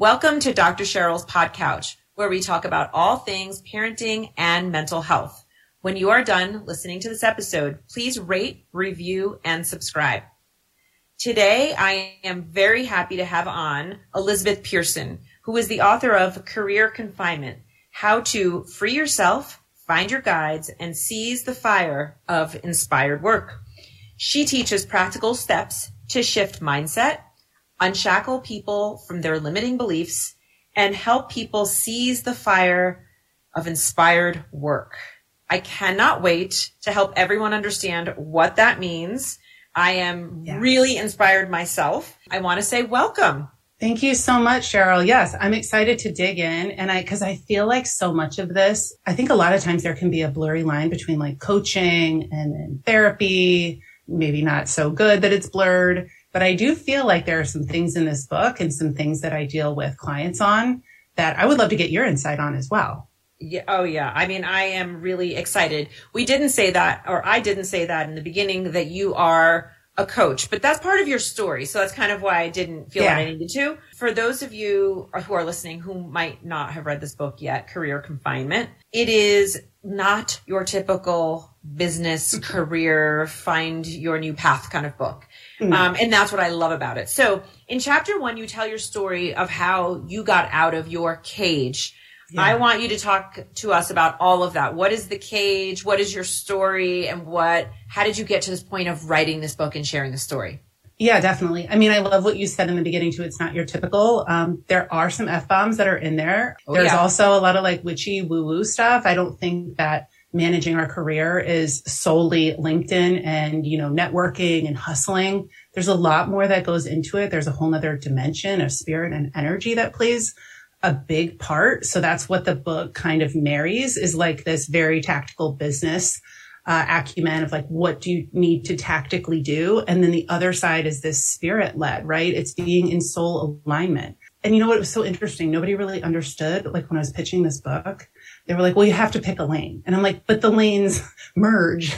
Welcome to Dr. Cheryl's Pod Couch, where we talk about all things parenting and mental health. When you are done listening to this episode, please rate, review, and subscribe. Today, I am very happy to have on Elizabeth Pearson, who is the author of Career Confinement, How to Free Yourself, Find Your Guides, and Seize the Fire of Inspired Work. She teaches practical steps to shift mindset, unshackle people from their limiting beliefs, and help people seize the fire of inspired work. I cannot wait to help everyone understand what that means. I am really inspired myself. I want to say welcome. Thank you so much, Cheryl. Yes, I'm excited to dig in. And I, cause I feel like so much of this, I think a lot of times there can be a blurry line between like coaching and, and therapy, maybe not so good that it's blurred. But I do feel like there are some things in this book and some things that I deal with clients on that I would love to get your insight on as well. Yeah. Oh, yeah. I mean, I am really excited. We didn't say that, or I didn't say that in the beginning that you are a coach, but that's part of your story. So that's kind of why I didn't feel yeah. I needed to. For those of you who are listening who might not have read this book yet, Career Confinement, it is not your typical business career, find your new path kind of book. Mm. Um, and that's what I love about it. So in chapter one, you tell your story of how you got out of your cage. Yeah. I want you to talk to us about all of that. What is the cage? What is your story? And what, how did you get to this point of writing this book and sharing the story? Yeah, definitely. I mean, I love what you said in the beginning too. It's not your typical. Um, there are some F bombs that are in there. Oh, There's yeah. also a lot of like witchy woo woo stuff. I don't think that managing our career is solely LinkedIn and, you know, networking and hustling. There's a lot more that goes into it. There's a whole nother dimension of spirit and energy that plays a big part. So that's what the book kind of marries is like this very tactical business uh, acumen of like, what do you need to tactically do? And then the other side is this spirit led, right? It's being in soul alignment. And you know what was so interesting? Nobody really understood, like when I was pitching this book, they were like, well, you have to pick a lane. And I'm like, but the lanes merge.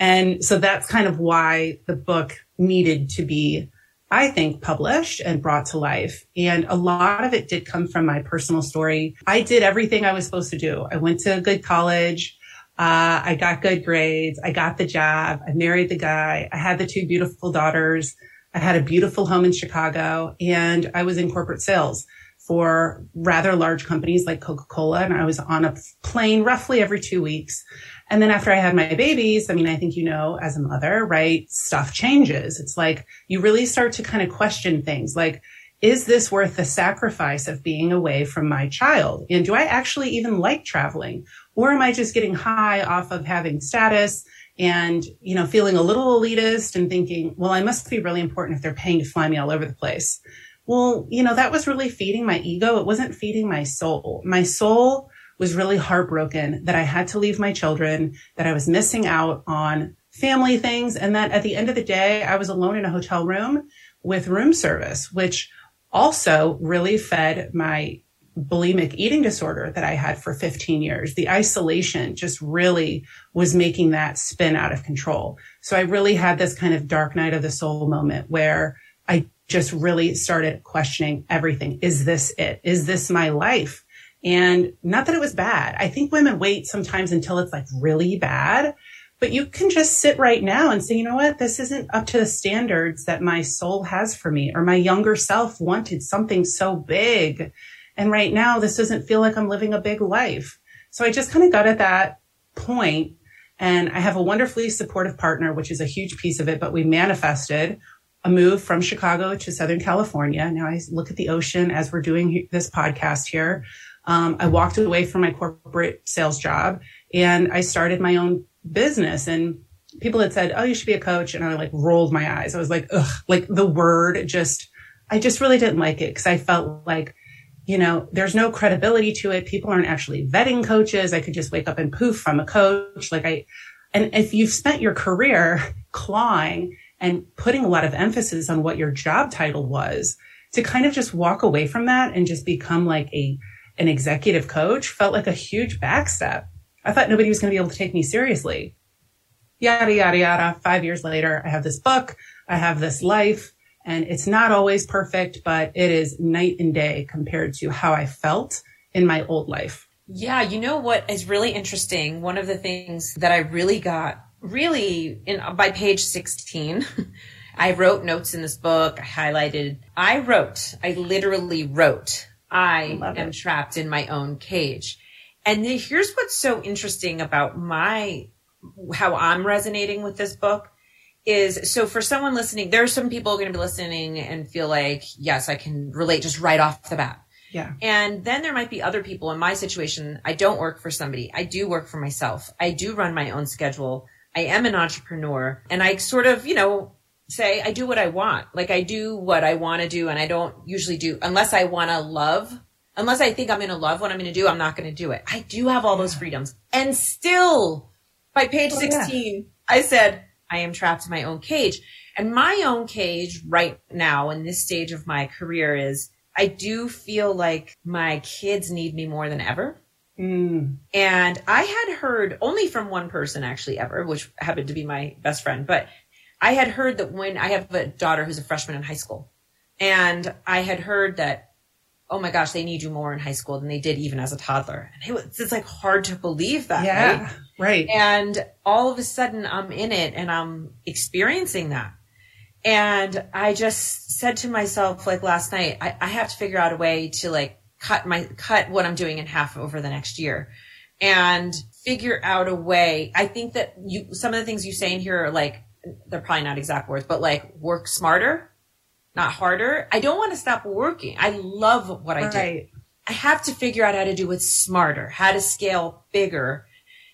And so that's kind of why the book needed to be, I think, published and brought to life. And a lot of it did come from my personal story. I did everything I was supposed to do. I went to a good college. Uh, I got good grades. I got the job. I married the guy. I had the two beautiful daughters. I had a beautiful home in Chicago and I was in corporate sales for rather large companies like Coca-Cola. And I was on a plane roughly every two weeks. And then after I had my babies, I mean, I think you know, as a mother, right? Stuff changes. It's like you really start to kind of question things like, is this worth the sacrifice of being away from my child? And do I actually even like traveling? Or am I just getting high off of having status and, you know, feeling a little elitist and thinking, well, I must be really important if they're paying to fly me all over the place well, you know, that was really feeding my ego. It wasn't feeding my soul. My soul was really heartbroken that I had to leave my children, that I was missing out on family things, and that at the end of the day, I was alone in a hotel room with room service, which also really fed my bulimic eating disorder that I had for 15 years. The isolation just really was making that spin out of control. So I really had this kind of dark night of the soul moment where I just really started questioning everything. Is this it? Is this my life? And not that it was bad. I think women wait sometimes until it's like really bad, but you can just sit right now and say, you know what? This isn't up to the standards that my soul has for me or my younger self wanted something so big. And right now, this doesn't feel like I'm living a big life. So I just kind of got at that point and I have a wonderfully supportive partner, which is a huge piece of it, but we manifested a move from Chicago to Southern California. Now I look at the ocean as we're doing this podcast here. Um, I walked away from my corporate sales job and I started my own business and people had said, Oh, you should be a coach. And I like rolled my eyes. I was like, ugh, like the word just, I just really didn't like it because I felt like, you know, there's no credibility to it. People aren't actually vetting coaches. I could just wake up and poof, I'm a coach. Like I, and if you've spent your career clawing and putting a lot of emphasis on what your job title was to kind of just walk away from that and just become like a an executive coach felt like a huge backstep. I thought nobody was going to be able to take me seriously. Yada, yada, yada. Five years later, I have this book. I have this life. And it's not always perfect, but it is night and day compared to how I felt in my old life. Yeah. You know what is really interesting? One of the things that I really got really in by page 16, I wrote notes in this book. I highlighted, I wrote, I literally wrote, I, I am it. trapped in my own cage. And here's what's so interesting about my, how I'm resonating with this book is so for someone listening, there are some people going to be listening and feel like, yes, I can relate just right off the bat. Yeah. And then there might be other people in my situation. I don't work for somebody. I do work for myself. I do run my own schedule. I am an entrepreneur and I sort of, you know, say I do what I want. Like I do what I want to do and I don't usually do unless I want to love, unless I think I'm going to love what I'm going to do, I'm not going to do it. I do have all those freedoms. And still by page oh, 16, yeah. I said, I am trapped in my own cage. And my own cage right now in this stage of my career is I do feel like my kids need me more than ever. Mm. And I had heard only from one person actually ever, which happened to be my best friend, but I had heard that when I have a daughter who's a freshman in high school and I had heard that, oh my gosh, they need you more in high school than they did even as a toddler. And it was, it's like hard to believe that. Yeah. Right? right. And all of a sudden I'm in it and I'm experiencing that. And I just said to myself, like last night, I, I have to figure out a way to like cut my, cut what I'm doing in half over the next year and figure out a way. I think that you, some of the things you say in here are like, they're probably not exact words, but like work smarter, not harder. I don't want to stop working. I love what I right. do. I have to figure out how to do it smarter, how to scale bigger.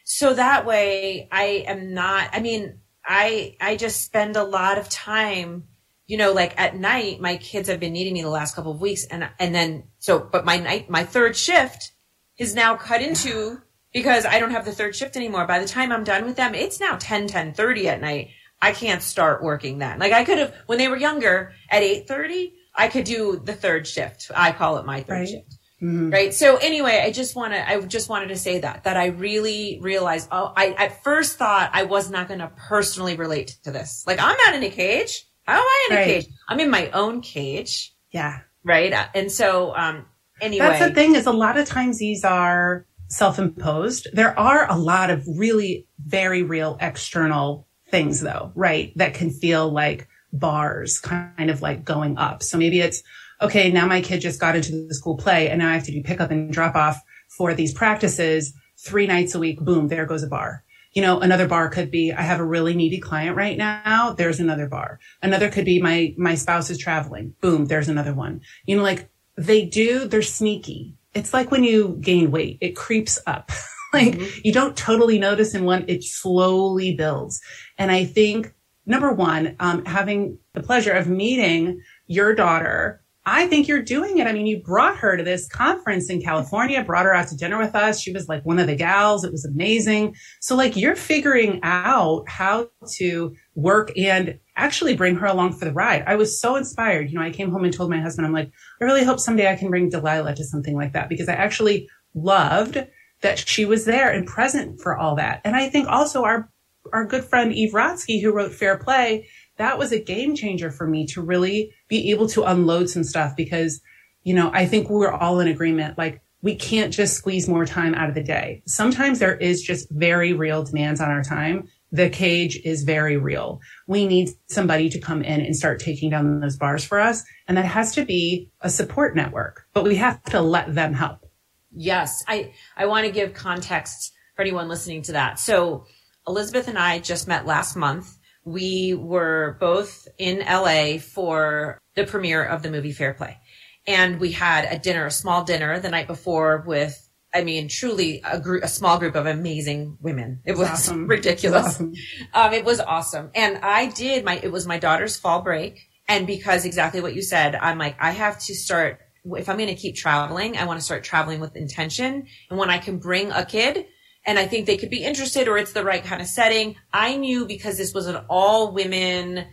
So that way I am not, I mean, I, I just spend a lot of time you know, like at night, my kids have been needing me the last couple of weeks. And, and then, so, but my night, my third shift is now cut into because I don't have the third shift anymore. By the time I'm done with them, it's now 10, 10 30 at night. I can't start working then. Like I could have, when they were younger at 8 30, I could do the third shift. I call it my third right. shift. Mm-hmm. Right. So anyway, I just want to, I just wanted to say that, that I really realized, oh, I at first thought I was not going to personally relate to this. Like I'm not in a cage. How am I in right. a cage? I'm in my own cage. Yeah. Right. And so, um, anyway. That's the thing is a lot of times these are self-imposed. There are a lot of really very real external things though, right? That can feel like bars kind of like going up. So maybe it's, okay, now my kid just got into the school play and now I have to do pick up and drop off for these practices three nights a week. Boom, there goes a bar. You know, another bar could be, I have a really needy client right now. There's another bar. Another could be my, my spouse is traveling. Boom. There's another one. You know, like they do, they're sneaky. It's like when you gain weight, it creeps up. like mm-hmm. you don't totally notice in one, it slowly builds. And I think number one, um, having the pleasure of meeting your daughter I think you're doing it. I mean, you brought her to this conference in California, brought her out to dinner with us. She was like one of the gals. It was amazing. So like you're figuring out how to work and actually bring her along for the ride. I was so inspired. You know, I came home and told my husband, I'm like, I really hope someday I can bring Delilah to something like that because I actually loved that she was there and present for all that. And I think also our, our good friend Eve Rodsky, who wrote Fair Play, that was a game changer for me to really be able to unload some stuff because, you know, I think we're all in agreement. Like we can't just squeeze more time out of the day. Sometimes there is just very real demands on our time. The cage is very real. We need somebody to come in and start taking down those bars for us. And that has to be a support network, but we have to let them help. Yes. I, I want to give context for anyone listening to that. So Elizabeth and I just met last month we were both in LA for the premiere of the movie Fair Play. And we had a dinner, a small dinner the night before with, I mean, truly a group, a small group of amazing women. It was awesome. ridiculous. It was awesome. Um, it was awesome. And I did my, it was my daughter's fall break. And because exactly what you said, I'm like, I have to start, if I'm going to keep traveling, I want to start traveling with intention. And when I can bring a kid, and I think they could be interested or it's the right kind of setting. I knew because this was an all women,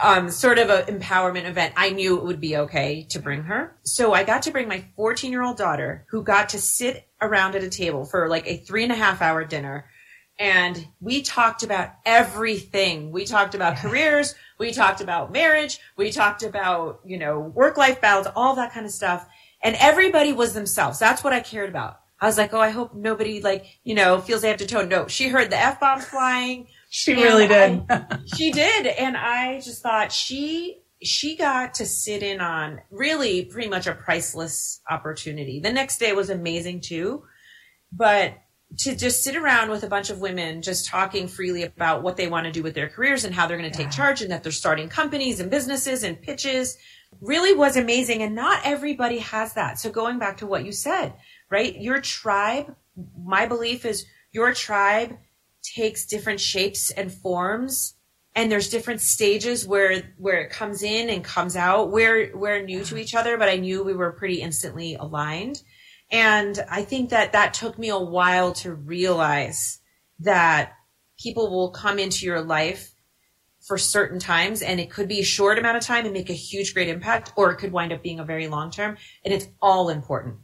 um, sort of an empowerment event. I knew it would be okay to bring her. So I got to bring my 14 year old daughter who got to sit around at a table for like a three and a half hour dinner and we talked about everything. We talked about careers. We talked about marriage. We talked about, you know, work life balance, all that kind of stuff. And everybody was themselves. That's what I cared about. I was like, oh, I hope nobody like, you know, feels they have to tone. No, she heard the F bombs flying. She really did. I, she did. And I just thought she, she got to sit in on really pretty much a priceless opportunity. The next day was amazing too, but to just sit around with a bunch of women just talking freely about what they want to do with their careers and how they're going to take charge and that they're starting companies and businesses and pitches really was amazing. And not everybody has that. So going back to what you said, right? Your tribe, my belief is your tribe takes different shapes and forms and there's different stages where where it comes in and comes out. We're we're new to each other, but I knew we were pretty instantly aligned. And I think that that took me a while to realize that people will come into your life for certain times and it could be a short amount of time and make a huge great impact or it could wind up being a very long term and it's all important.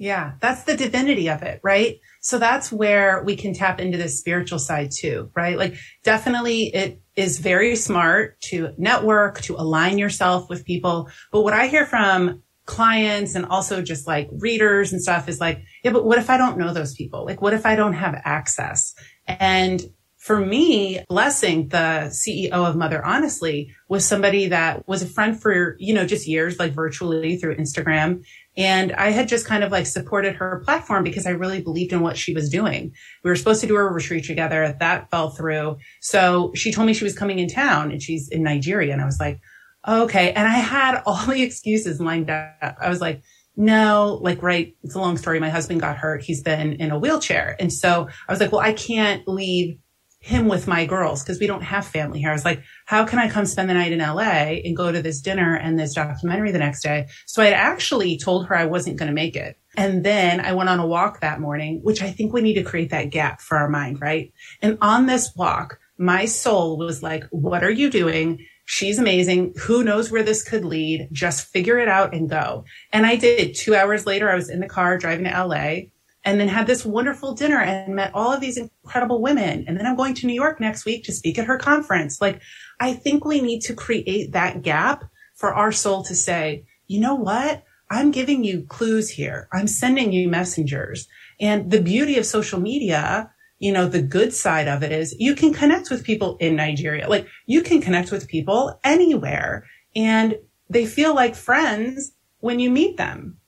Yeah, that's the divinity of it, right? So that's where we can tap into the spiritual side too, right? Like definitely it is very smart to network, to align yourself with people. But what I hear from clients and also just like readers and stuff is like, yeah, but what if I don't know those people? Like, what if I don't have access? And for me, Blessing, the CEO of Mother Honestly, was somebody that was a friend for, you know, just years, like virtually through Instagram. And I had just kind of like supported her platform because I really believed in what she was doing. We were supposed to do a retreat together. That fell through. So she told me she was coming in town and she's in Nigeria. And I was like, okay. And I had all the excuses lined up. I was like, no, like, right. It's a long story. My husband got hurt. He's been in a wheelchair. And so I was like, well, I can't leave him with my girls because we don't have family here. I was like, how can I come spend the night in LA and go to this dinner and this documentary the next day? So I had actually told her I wasn't going to make it. And then I went on a walk that morning, which I think we need to create that gap for our mind, right? And on this walk, my soul was like, what are you doing? She's amazing. Who knows where this could lead? Just figure it out and go. And I did. Two hours later, I was in the car driving to LA and then had this wonderful dinner and met all of these incredible women. And then I'm going to New York next week to speak at her conference. Like, I think we need to create that gap for our soul to say, you know what? I'm giving you clues here. I'm sending you messengers. And the beauty of social media, you know, the good side of it is you can connect with people in Nigeria. Like you can connect with people anywhere and they feel like friends when you meet them.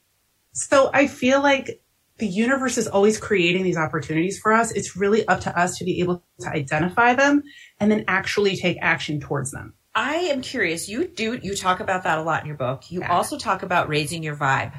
So I feel like the universe is always creating these opportunities for us. It's really up to us to be able to identify them and then actually take action towards them. I am curious. You do, you talk about that a lot in your book. You yeah. also talk about raising your vibe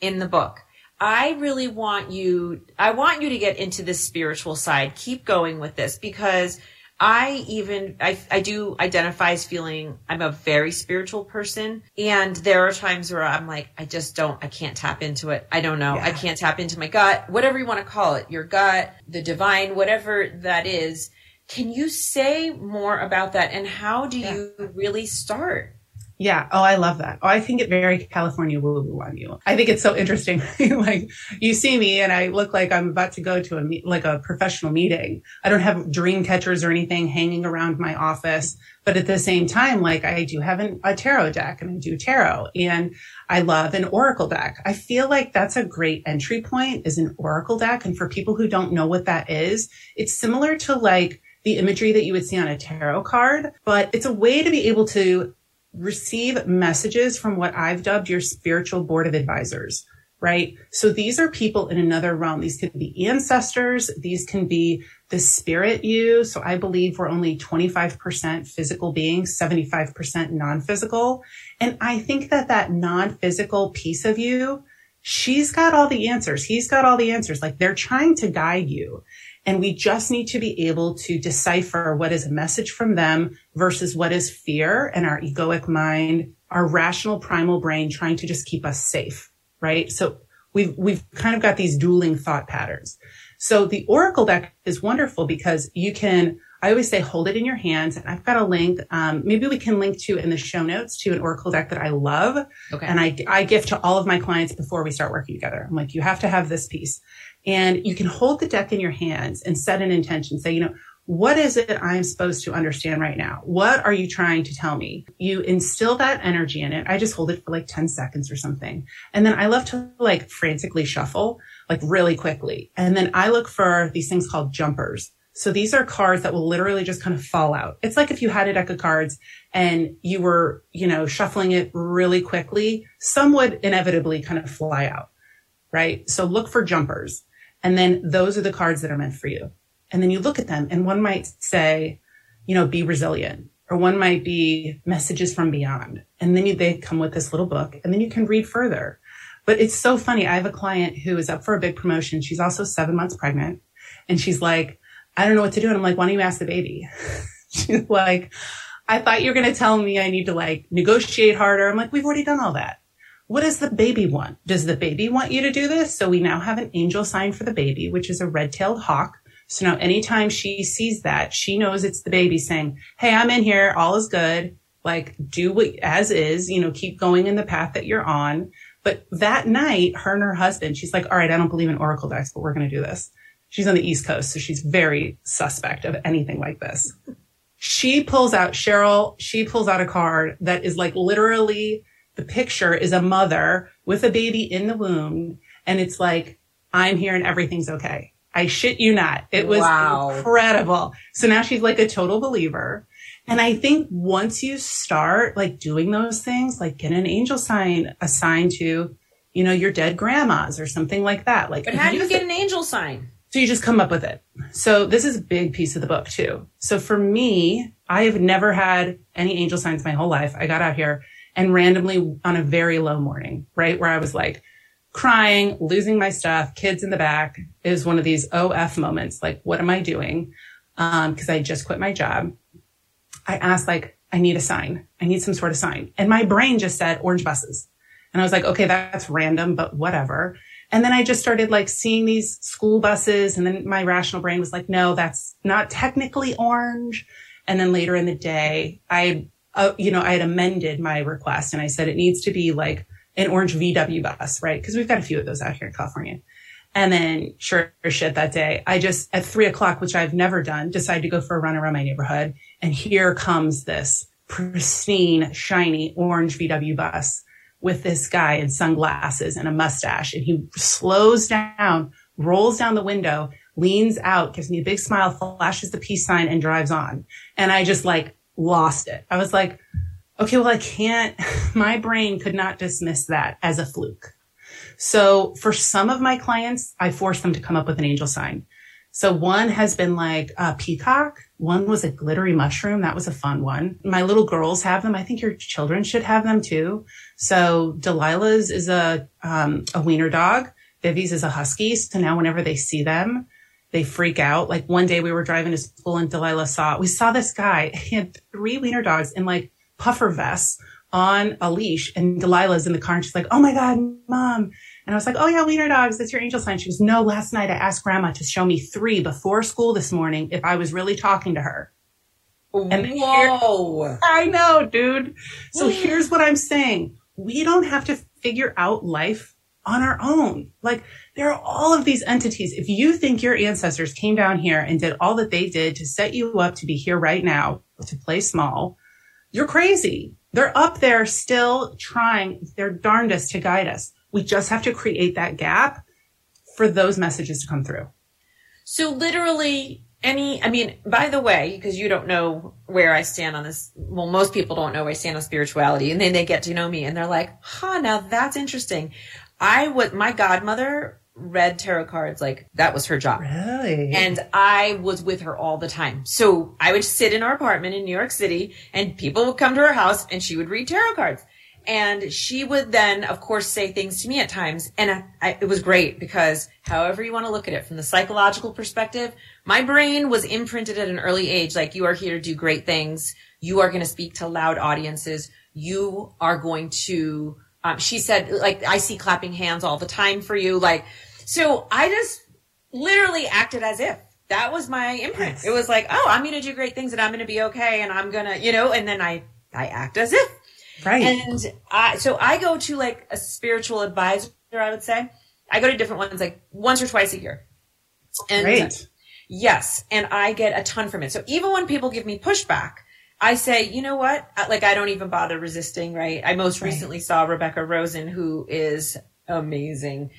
in the book. I really want you, I want you to get into this spiritual side. Keep going with this because I even, I, I do identify as feeling I'm a very spiritual person. And there are times where I'm like, I just don't, I can't tap into it. I don't know. Yeah. I can't tap into my gut, whatever you want to call it, your gut, the divine, whatever that is. Can you say more about that and how do yeah. you really start? Yeah. Oh, I love that. Oh, I think get very California woo woo on you. I think it's so interesting. like you see me and I look like I'm about to go to a like a professional meeting. I don't have dream catchers or anything hanging around my office, but at the same time, like I do have an, a tarot deck and I do tarot and I love an oracle deck. I feel like that's a great entry point is an oracle deck. And for people who don't know what that is, it's similar to like the imagery that you would see on a tarot card, but it's a way to be able to receive messages from what I've dubbed your spiritual board of advisors, right? So these are people in another realm. These could be ancestors. These can be the spirit you. So I believe we're only 25% physical beings, 75% non-physical. And I think that that non-physical piece of you, she's got all the answers. He's got all the answers. Like they're trying to guide you. And we just need to be able to decipher what is a message from them versus what is fear and our egoic mind, our rational primal brain trying to just keep us safe, right? So we've, we've kind of got these dueling thought patterns. So the Oracle deck is wonderful because you can I always say hold it in your hands. And I've got a link. Um, maybe we can link to in the show notes to an Oracle deck that I love. Okay. And I, I gift to all of my clients before we start working together. I'm like, you have to have this piece. And you can hold the deck in your hands and set an intention. Say, you know, what is it I'm supposed to understand right now? What are you trying to tell me? You instill that energy in it. I just hold it for like 10 seconds or something. And then I love to like frantically shuffle, like really quickly. And then I look for these things called jumpers. So these are cards that will literally just kind of fall out. It's like if you had a deck of cards and you were, you know, shuffling it really quickly, some would inevitably kind of fly out, right? So look for jumpers. And then those are the cards that are meant for you. And then you look at them and one might say, you know, be resilient or one might be messages from beyond. And then you, they come with this little book and then you can read further. But it's so funny. I have a client who is up for a big promotion. She's also seven months pregnant and she's like, I don't know what to do. And I'm like, why don't you ask the baby? she's like, I thought you were going to tell me I need to like negotiate harder. I'm like, we've already done all that. What does the baby want? Does the baby want you to do this? So we now have an angel sign for the baby, which is a red tailed hawk so now anytime she sees that, she knows it's the baby saying, Hey, I'm in here. All is good. Like do what as is, you know, keep going in the path that you're on. But that night, her and her husband, she's like, all right, I don't believe in Oracle decks, but we're going to do this. She's on the East Coast, so she's very suspect of anything like this. She pulls out Cheryl, she pulls out a card that is like literally the picture is a mother with a baby in the womb. And it's like, I'm here and everything's okay. I shit you not. It was wow. incredible. So now she's like a total believer. And I think once you start like doing those things, like get an angel sign assigned to, you know, your dead grandmas or something like that. Like, but how do you get an angel sign? So you just come up with it. So this is a big piece of the book too. So for me, I have never had any angel signs my whole life. I got out here and randomly on a very low morning, right? Where I was like, crying, losing my stuff, kids in the back is one of these OF moments. Like, what am I doing? Um, cause I just quit my job. I asked like, I need a sign. I need some sort of sign. And my brain just said orange buses. And I was like, okay, that's random, but whatever. And then I just started like seeing these school buses. And then my rational brain was like, no, that's not technically orange. And then later in the day, I, uh, you know, I had amended my request and I said it needs to be like an orange VW bus, right? Because we've got a few of those out here in California. And then sure shit that day, I just at three o'clock, which I've never done, decided to go for a run around my neighborhood. And here comes this pristine, shiny orange VW bus with this guy in sunglasses and a mustache. And he slows down, rolls down the window, leans out, gives me a big smile, flashes the peace sign and drives on. And I just like lost it. I was like, okay, well, I can't, my brain could not dismiss that as a fluke. So for some of my clients, I force them to come up with an angel sign. So one has been like a peacock. One was a glittery mushroom. That was a fun one. My little girls have them. I think your children should have them too. So Delilah's is a, um, a wiener dog. Vivi's is a husky. So now whenever they see them, they freak out. Like one day we were driving to school and Delilah saw, we saw this guy. He had three wiener dogs in like puffer vests on a leash and Delilah's in the car and she's like, Oh my God, mom. And I was like, Oh yeah, wiener dogs. That's your angel sign. She goes, No, last night I asked grandma to show me three before school this morning if I was really talking to her. And Whoa. Here, I know, dude. So here's what I'm saying. We don't have to figure out life on our own. Like there are all of these entities. If you think your ancestors came down here and did all that they did to set you up to be here right now, to play small, you're crazy. They're up there still trying their darndest to guide us. We just have to create that gap for those messages to come through. So literally any, I mean, by the way, because you don't know where I stand on this. Well, most people don't know where I stand on spirituality and then they get to know me and they're like, huh, now that's interesting. I was, my godmother read tarot cards like that was her job. Really? And I was with her all the time. So I would sit in our apartment in New York City and people would come to her house and she would read tarot cards. And she would then, of course, say things to me at times. And I, I, it was great because however you want to look at it from the psychological perspective, my brain was imprinted at an early age. Like you are here to do great things. You are going to speak to loud audiences. You are going to, um, she said, like, I see clapping hands all the time for you. Like, so I just literally acted as if that was my imprint. Yes. It was like, oh, I'm going to do great things and I'm going to be okay and I'm going to, you know, and then I, I act as if. Right. And I, so I go to like a spiritual advisor, I would say. I go to different ones like once or twice a year. And Great. yes, and I get a ton from it. So even when people give me pushback, I say, you know what? Like I don't even bother resisting, right? I most right. recently saw Rebecca Rosen, who is amazing.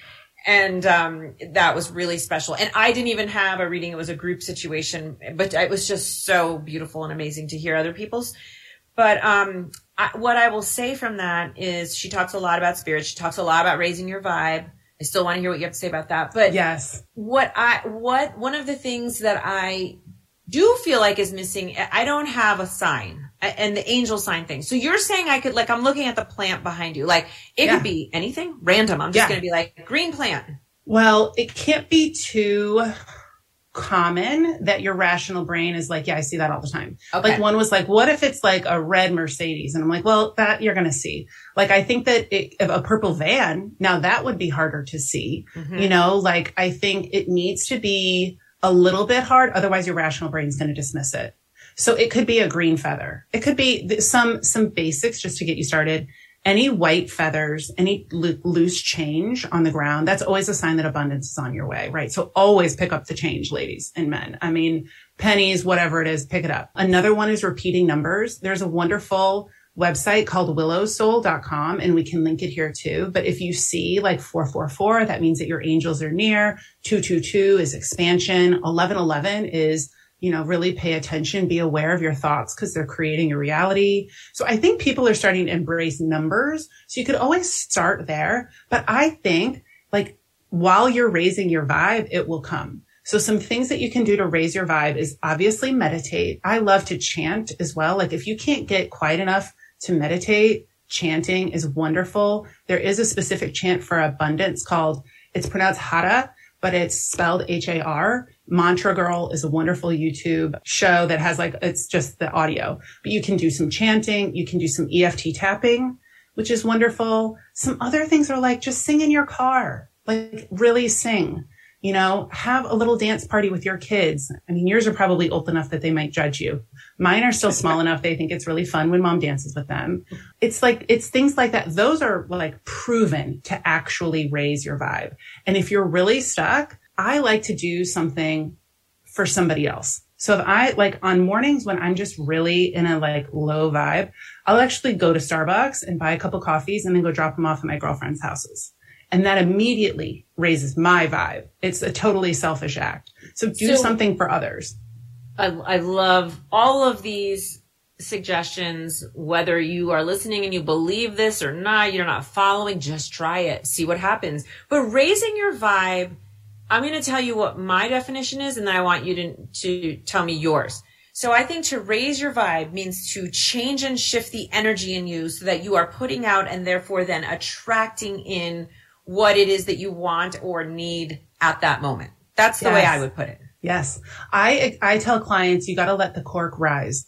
And um, that was really special. And I didn't even have a reading. It was a group situation, but it was just so beautiful and amazing to hear other people's. But um, I, what I will say from that is she talks a lot about spirit. She talks a lot about raising your vibe. I still want to hear what you have to say about that. But yes, what I, what, one of the things that I do feel like is missing, I don't have a sign and the angel sign thing. So you're saying I could, like, I'm looking at the plant behind you. Like, it yeah. could be anything random. I'm just yeah. going to be like, green plant. Well, it can't be too common that your rational brain is like, yeah, I see that all the time. Okay. Like one was like, what if it's like a red Mercedes? And I'm like, well, that you're going to see. Like, I think that it, a purple van, now that would be harder to see. Mm-hmm. You know, like I think it needs to be a little bit hard. Otherwise your rational brain's going to dismiss it. So it could be a green feather. It could be some, some basics just to get you started. Any white feathers, any lo- loose change on the ground, that's always a sign that abundance is on your way, right? So always pick up the change, ladies and men. I mean, pennies, whatever it is, pick it up. Another one is repeating numbers. There's a wonderful website called willowsoul.com and we can link it here too. But if you see like 444, that means that your angels are near. 222 is expansion. 1111 is you know, really pay attention, be aware of your thoughts because they're creating your reality. So I think people are starting to embrace numbers. So you could always start there. But I think like while you're raising your vibe, it will come. So some things that you can do to raise your vibe is obviously meditate. I love to chant as well. Like if you can't get quiet enough to meditate, chanting is wonderful. There is a specific chant for abundance called, it's pronounced Hara, but it's spelled H-A-R Mantra Girl is a wonderful YouTube show that has like, it's just the audio, but you can do some chanting. You can do some EFT tapping, which is wonderful. Some other things are like just sing in your car, like really sing, you know, have a little dance party with your kids. I mean, yours are probably old enough that they might judge you. Mine are still small enough. They think it's really fun when mom dances with them. It's like, it's things like that. Those are like proven to actually raise your vibe. And if you're really stuck, I like to do something for somebody else. So if I like on mornings when I'm just really in a like low vibe, I'll actually go to Starbucks and buy a couple coffees and then go drop them off at my girlfriend's houses. And that immediately raises my vibe. It's a totally selfish act. So do so, something for others. I, I love all of these suggestions, whether you are listening and you believe this or not, you're not following, just try it, see what happens. But raising your vibe I'm going to tell you what my definition is, and then I want you to, to tell me yours. So I think to raise your vibe means to change and shift the energy in you so that you are putting out and therefore then attracting in what it is that you want or need at that moment. That's the yes. way I would put it. Yes. I, I tell clients you got to let the cork rise.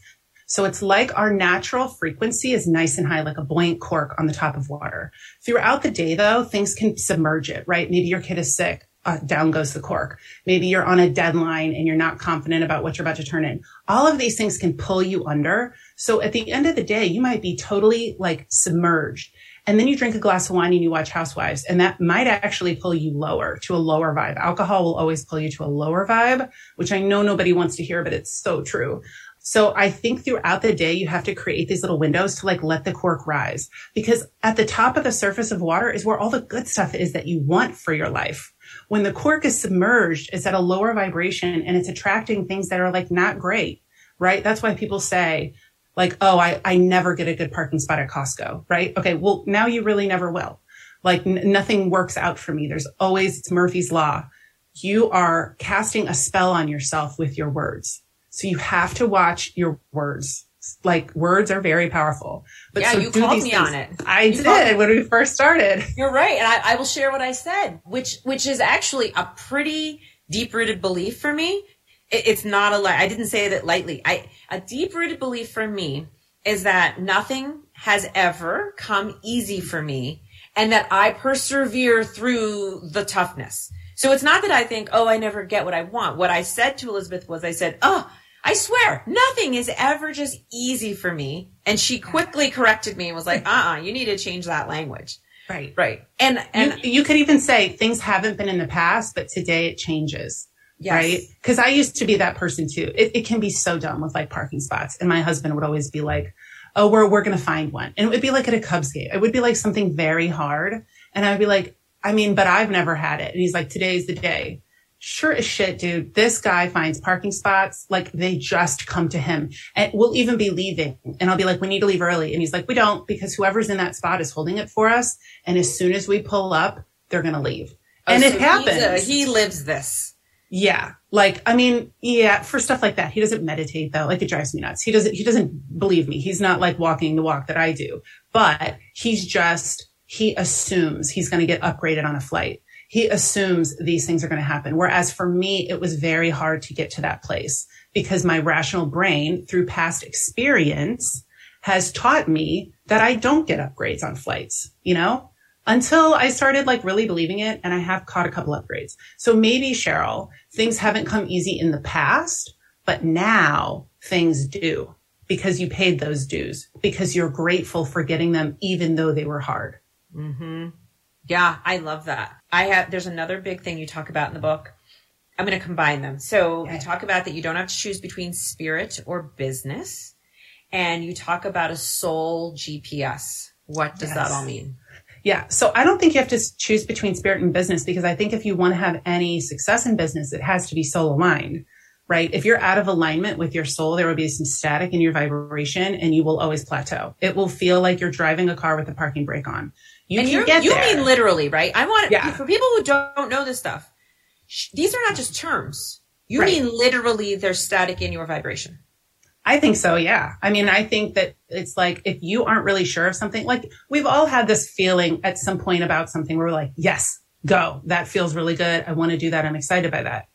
So it's like our natural frequency is nice and high, like a buoyant cork on the top of water. Throughout the day, though, things can submerge it, right? Maybe your kid is sick uh, down goes the cork. Maybe you're on a deadline and you're not confident about what you're about to turn in. All of these things can pull you under. So at the end of the day, you might be totally like submerged. And then you drink a glass of wine and you watch Housewives, and that might actually pull you lower to a lower vibe. Alcohol will always pull you to a lower vibe, which I know nobody wants to hear, but it's so true. So I think throughout the day, you have to create these little windows to like let the cork rise because at the top of the surface of water is where all the good stuff is that you want for your life when the cork is submerged, it's at a lower vibration and it's attracting things that are like not great, right? That's why people say like, oh, I, I never get a good parking spot at Costco, right? Okay. Well, now you really never will. Like n- nothing works out for me. There's always, it's Murphy's law. You are casting a spell on yourself with your words. So you have to watch your words like words are very powerful. But yeah, so you called me things. on it. I you did when we first started. You're right, and I, I will share what I said, which which is actually a pretty deep rooted belief for me. It, it's not a lie. I didn't say that lightly. I a deep rooted belief for me is that nothing has ever come easy for me, and that I persevere through the toughness. So it's not that I think, oh, I never get what I want. What I said to Elizabeth was, I said, oh, I swear, nothing is ever just easy for me. And she quickly corrected me and was like, uh uh you need to change that language. Right. Right. And, and you, you could even say things haven't been in the past, but today it changes. Yes. Right. Cause I used to be that person too. It, it can be so dumb with like parking spots. And my husband would always be like, Oh, we're, we're going to find one. And it would be like at a Cubs game. It would be like something very hard. And I would be like, I mean, but I've never had it. And he's like, today's the day sure as shit, dude, this guy finds parking spots like they just come to him and we'll even be leaving. And I'll be like, we need to leave early. And he's like, we don't because whoever's in that spot is holding it for us. And as soon as we pull up, they're going to leave. Oh, and so it happens. A, he lives this. Yeah. Like, I mean, yeah, for stuff like that, he doesn't meditate though. Like it drives me nuts. He doesn't, he doesn't believe me. He's not like walking the walk that I do, but he's just, he assumes he's going to get upgraded on a flight he assumes these things are going to happen. Whereas for me, it was very hard to get to that place because my rational brain through past experience has taught me that I don't get upgrades on flights, you know, until I started like really believing it and I have caught a couple upgrades. So maybe Cheryl, things haven't come easy in the past, but now things do because you paid those dues because you're grateful for getting them even though they were hard. Mm-hmm. Yeah, I love that. I have, there's another big thing you talk about in the book. I'm going to combine them. So okay. you talk about that you don't have to choose between spirit or business. And you talk about a soul GPS. What does yes. that all mean? Yeah. So I don't think you have to choose between spirit and business because I think if you want to have any success in business, it has to be soul aligned, right? If you're out of alignment with your soul, there will be some static in your vibration and you will always plateau. It will feel like you're driving a car with the parking brake on. You and get you there. mean literally, right? I want yeah. for people who don't know this stuff. These are not just terms. You right. mean literally they're static in your vibration. I think so. Yeah. I mean, I think that it's like if you aren't really sure of something, like we've all had this feeling at some point about something where we're like, yes, go. That feels really good. I want to do that. I'm excited by that.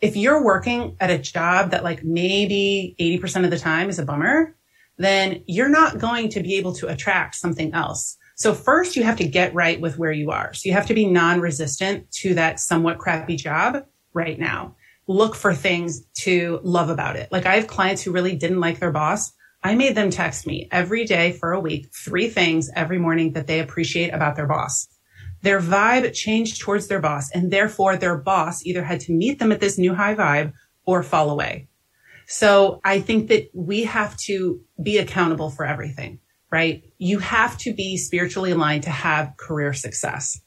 If you're working at a job that like maybe 80% of the time is a bummer, then you're not going to be able to attract something else. So first you have to get right with where you are. So you have to be non-resistant to that somewhat crappy job right now. Look for things to love about it. Like I have clients who really didn't like their boss. I made them text me every day for a week, three things every morning that they appreciate about their boss. Their vibe changed towards their boss and therefore their boss either had to meet them at this new high vibe or fall away. So I think that we have to be accountable for everything right? You have to be spiritually aligned to have career success.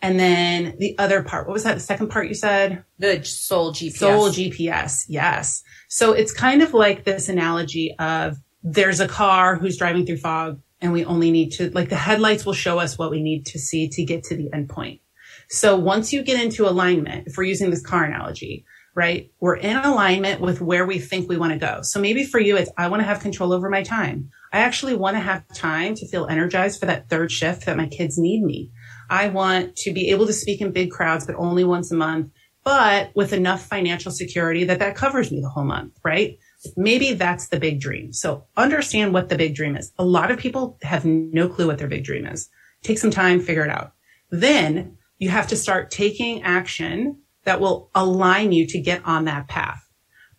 And then the other part, what was that? The second part you said? The soul GPS. Soul GPS. Yes. So it's kind of like this analogy of there's a car who's driving through fog and we only need to, like the headlights will show us what we need to see to get to the end point. So once you get into alignment, if we're using this car analogy, right? We're in alignment with where we think we want to go. So maybe for you, it's, I want to have control over my time. I actually want to have time to feel energized for that third shift that my kids need me. I want to be able to speak in big crowds, but only once a month, but with enough financial security that that covers me the whole month, right? Maybe that's the big dream. So understand what the big dream is. A lot of people have no clue what their big dream is. Take some time, figure it out. Then you have to start taking action that will align you to get on that path.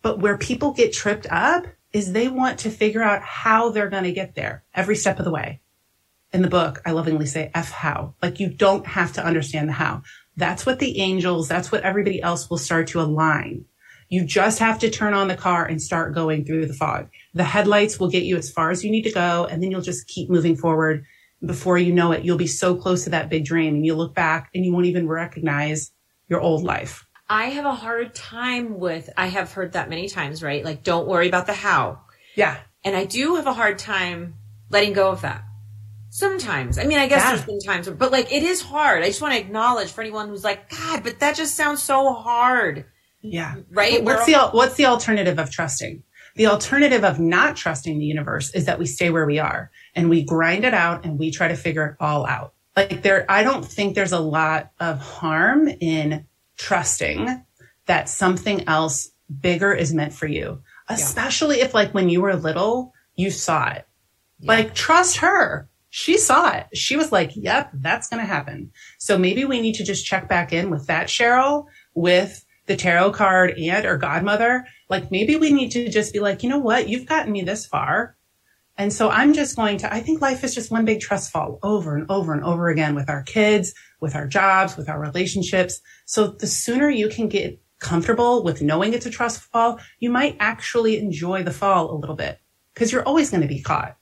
But where people get tripped up is they want to figure out how they're going to get there every step of the way. In the book, I lovingly say F how. Like you don't have to understand the how. That's what the angels, that's what everybody else will start to align. You just have to turn on the car and start going through the fog. The headlights will get you as far as you need to go, and then you'll just keep moving forward. Before you know it, you'll be so close to that big dream and you look back and you won't even recognize your old life. I have a hard time with, I have heard that many times, right? Like, don't worry about the how. Yeah. And I do have a hard time letting go of that. Sometimes. I mean, I guess yeah. there's been times, but like, it is hard. I just want to acknowledge for anyone who's like, God, but that just sounds so hard. Yeah. Right? what's the, what's the alternative of trusting? The alternative of not trusting the universe is that we stay where we are and we grind it out and we try to figure it all out. Like there, I don't think there's a lot of harm in trusting that something else bigger is meant for you, especially yeah. if like when you were little, you saw it. Yeah. Like trust her. she saw it. She was like, yep, that's going to happen. So maybe we need to just check back in with that Cheryl with the tarot card and or godmother. Like maybe we need to just be like, you know what? You've gotten me this far. And so I'm just going to, I think life is just one big trust fall over and over and over again with our kids, with our jobs, with our relationships. So the sooner you can get comfortable with knowing it's a trust fall, you might actually enjoy the fall a little bit because you're always going to be caught.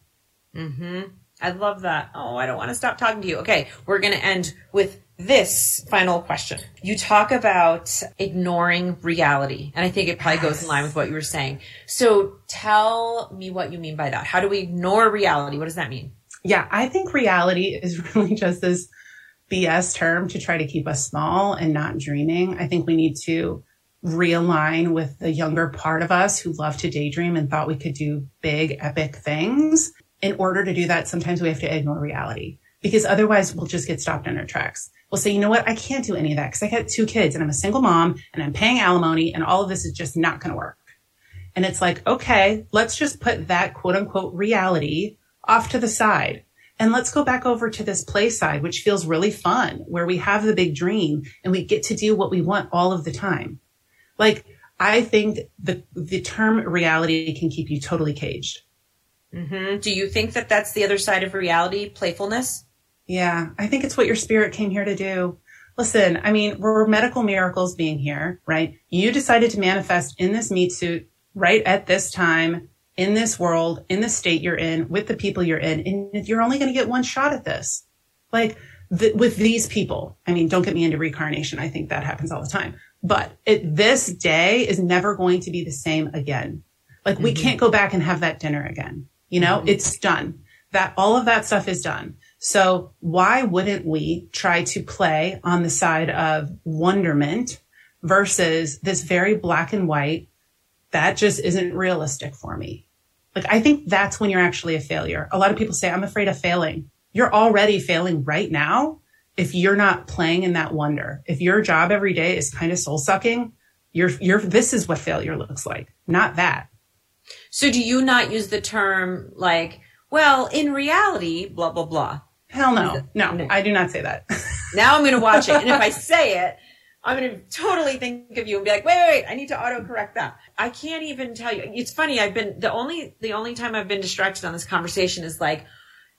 Mm-hmm. I love that. Oh, I don't want to stop talking to you. Okay. We're going to end with this final question. You talk about ignoring reality, and I think it probably yes. goes in line with what you were saying. So tell me what you mean by that. How do we ignore reality? What does that mean? Yeah, I think reality is really just this BS term to try to keep us small and not dreaming. I think we need to realign with the younger part of us who love to daydream and thought we could do big, epic things. In order to do that, sometimes we have to ignore reality because otherwise we'll just get stopped in our tracks We'll say, you know what? I can't do any of that because I got two kids and I'm a single mom and I'm paying alimony and all of this is just not going to work. And it's like, okay, let's just put that quote unquote reality off to the side. And let's go back over to this play side, which feels really fun, where we have the big dream and we get to do what we want all of the time. Like, I think the, the term reality can keep you totally caged. Mm-hmm. Do you think that that's the other side of reality, playfulness? Yeah, I think it's what your spirit came here to do. Listen, I mean, we're medical miracles being here, right? You decided to manifest in this meat suit right at this time, in this world, in the state you're in, with the people you're in, and you're only going to get one shot at this. Like th- with these people, I mean, don't get me into reincarnation. I think that happens all the time. But it, this day is never going to be the same again. Like mm-hmm. we can't go back and have that dinner again. You know, mm-hmm. it's done. That all of that stuff is done. So why wouldn't we try to play on the side of wonderment versus this very black and white that just isn't realistic for me? Like, I think that's when you're actually a failure. A lot of people say, I'm afraid of failing. You're already failing right now if you're not playing in that wonder. If your job every day is kind of soul sucking, you're, you're, this is what failure looks like, not that. So do you not use the term like, well, in reality, blah, blah, blah. Hell no. No, no. I do not say that. now I'm going to watch it. And if I say it, I'm going to totally think of you and be like, wait, wait, wait, I need to auto correct that. I can't even tell you. It's funny. I've been the only, the only time I've been distracted on this conversation is like,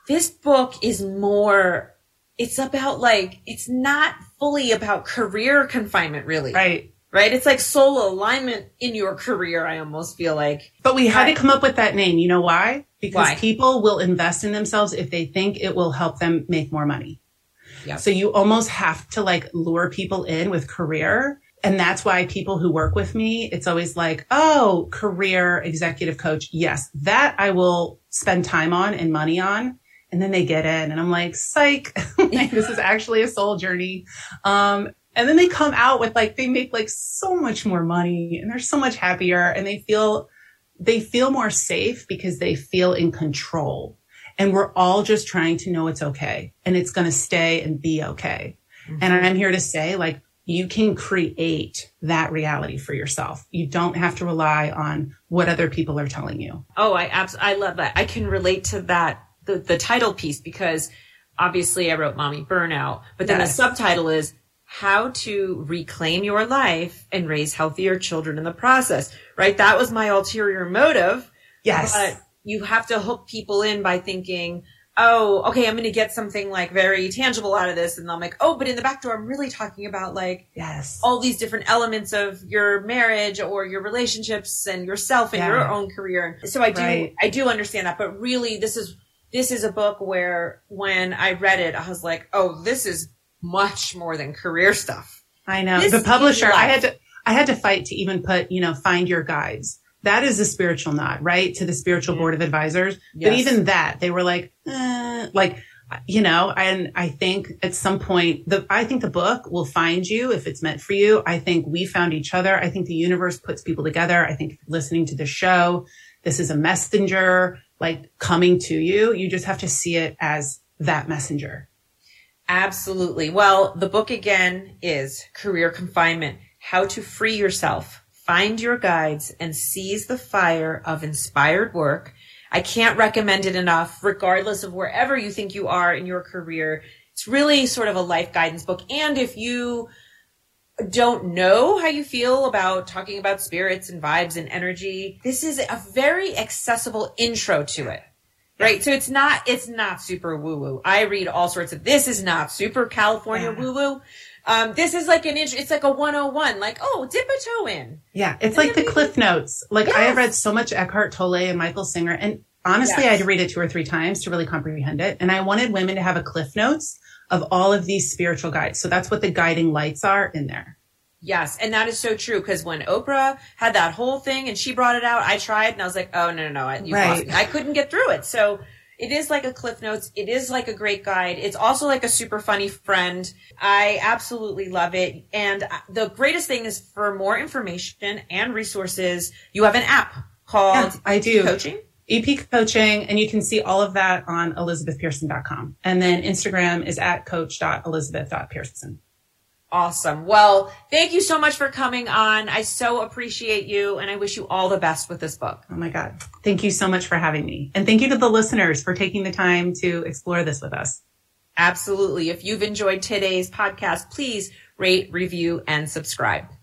this book is more, it's about like, it's not fully about career confinement, really. Right. Right. It's like soul alignment in your career. I almost feel like. But we had to come up with that name. You know why? because Why? people will invest in themselves if they think it will help them make more money. Yep. So you almost have to like lure people in with career. And that's why people who work with me, it's always like, oh, career executive coach. Yes, that I will spend time on and money on. And then they get in and I'm like, psych, this is actually a soul journey. Um, and then they come out with like, they make like so much more money and they're so much happier and they feel they feel more safe because they feel in control. And we're all just trying to know it's okay and it's going to stay and be okay. Mm-hmm. And I'm here to say, like, you can create that reality for yourself. You don't have to rely on what other people are telling you. Oh, I absolutely, I love that. I can relate to that, the, the title piece, because obviously I wrote Mommy Burnout, but then yes. the subtitle is how to reclaim your life and raise healthier children in the process, right? That was my ulterior motive. Yes. But you have to hook people in by thinking, oh, okay, I'm going to get something like very tangible out of this. And I'm like, oh, but in the back door, I'm really talking about like, yes, all these different elements of your marriage or your relationships and yourself and yeah. your own career. So I do, right. I do understand that, but really this is, this is a book where when I read it, I was like, oh, this is much more than career stuff. I know. This the publisher, I had to, I had to fight to even put, you know, find your guides. That is a spiritual nod, right? To the spiritual board of advisors. Yes. But even that, they were like, eh, like, you know, and I think at some point, the, I think the book will find you if it's meant for you. I think we found each other. I think the universe puts people together. I think listening to the show, this is a messenger like coming to you. You just have to see it as that messenger. Absolutely. Well, the book again is Career Confinement How to Free Yourself, Find Your Guides, and Seize the Fire of Inspired Work. I can't recommend it enough, regardless of wherever you think you are in your career. It's really sort of a life guidance book. And if you don't know how you feel about talking about spirits and vibes and energy, this is a very accessible intro to it. Right. So it's not, it's not super woo woo. I read all sorts of, this is not super California uh-huh. woo woo. Um, this is like an intro, it's like a 101, like, oh, dip a toe in. Yeah. It's like the cliff notes. Like yes. I have read so much Eckhart Tolle and Michael Singer and honestly, yes. I had to read it two or three times to really comprehend it. And I wanted women to have a cliff notes of all of these spiritual guides. So that's what the guiding lights are in there. Yes, and that is so true because when Oprah had that whole thing and she brought it out, I tried and I was like, oh no no no, you right. I couldn't get through it. So it is like a cliff notes. It is like a great guide. It's also like a super funny friend. I absolutely love it. And the greatest thing is for more information and resources, you have an app called yeah, I do coaching. EP coaching, and you can see all of that on elizabethpearson.com. And then Instagram is at coach.elizabeth.pearson. Awesome. Well, thank you so much for coming on. I so appreciate you and I wish you all the best with this book. Oh my God. Thank you so much for having me. And thank you to the listeners for taking the time to explore this with us. Absolutely. If you've enjoyed today's podcast, please rate, review, and subscribe.